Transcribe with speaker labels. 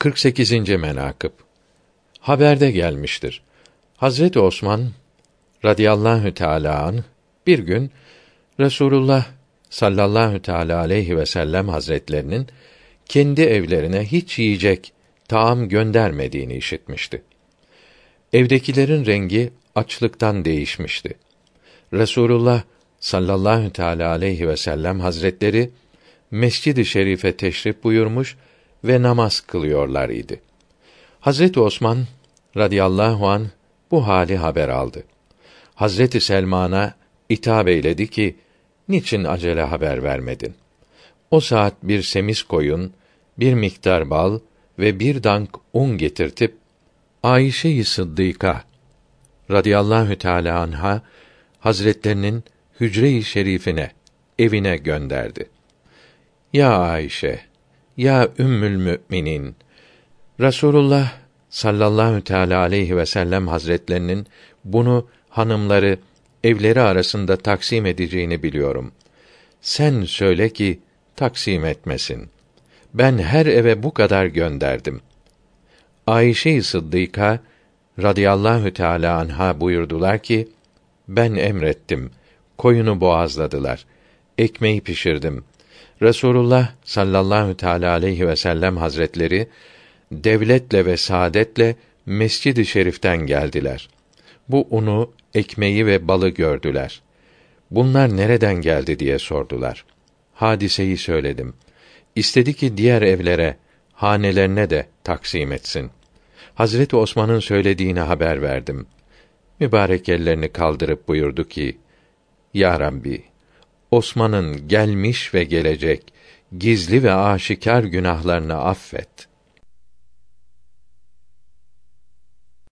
Speaker 1: 48. menakıb Haberde gelmiştir. Hazreti Osman radıyallahu teala an bir gün Resulullah sallallahu teala aleyhi ve sellem hazretlerinin kendi evlerine hiç yiyecek taam göndermediğini işitmişti. Evdekilerin rengi açlıktan değişmişti. Resulullah sallallahu teala aleyhi ve sellem hazretleri Mescid-i Şerif'e teşrif buyurmuş ve namaz kılıyorlar idi. Hazreti Osman radıyallahu an bu hali haber aldı. Hazreti Selman'a itap eyledi ki, niçin acele haber vermedin? O saat bir semiz koyun, bir miktar bal ve bir dank un getirtip Ayşe-i Sıddıka radıyallahu teala anha hazretlerinin hücre-i şerifine evine gönderdi. Ya Ayşe, ya Ümmül Müminin, Rasulullah sallallahu teala aleyhi ve sellem hazretlerinin bunu hanımları evleri arasında taksim edeceğini biliyorum. Sen söyle ki taksim etmesin. Ben her eve bu kadar gönderdim. Ayşe-i Sıddıka radıyallahu teala anha buyurdular ki ben emrettim. Koyunu boğazladılar. Ekmeği pişirdim. Resulullah sallallahu teala aleyhi ve sellem hazretleri devletle ve saadetle Mescid-i Şerif'ten geldiler. Bu unu, ekmeği ve balı gördüler. Bunlar nereden geldi diye sordular. Hadiseyi söyledim. İstedi ki diğer evlere, hanelerine de taksim etsin. Hazreti Osman'ın söylediğini haber verdim. Mübarek ellerini kaldırıp buyurdu ki: Ya Rabbi, Osman'ın gelmiş ve gelecek gizli ve aşikar günahlarını affet.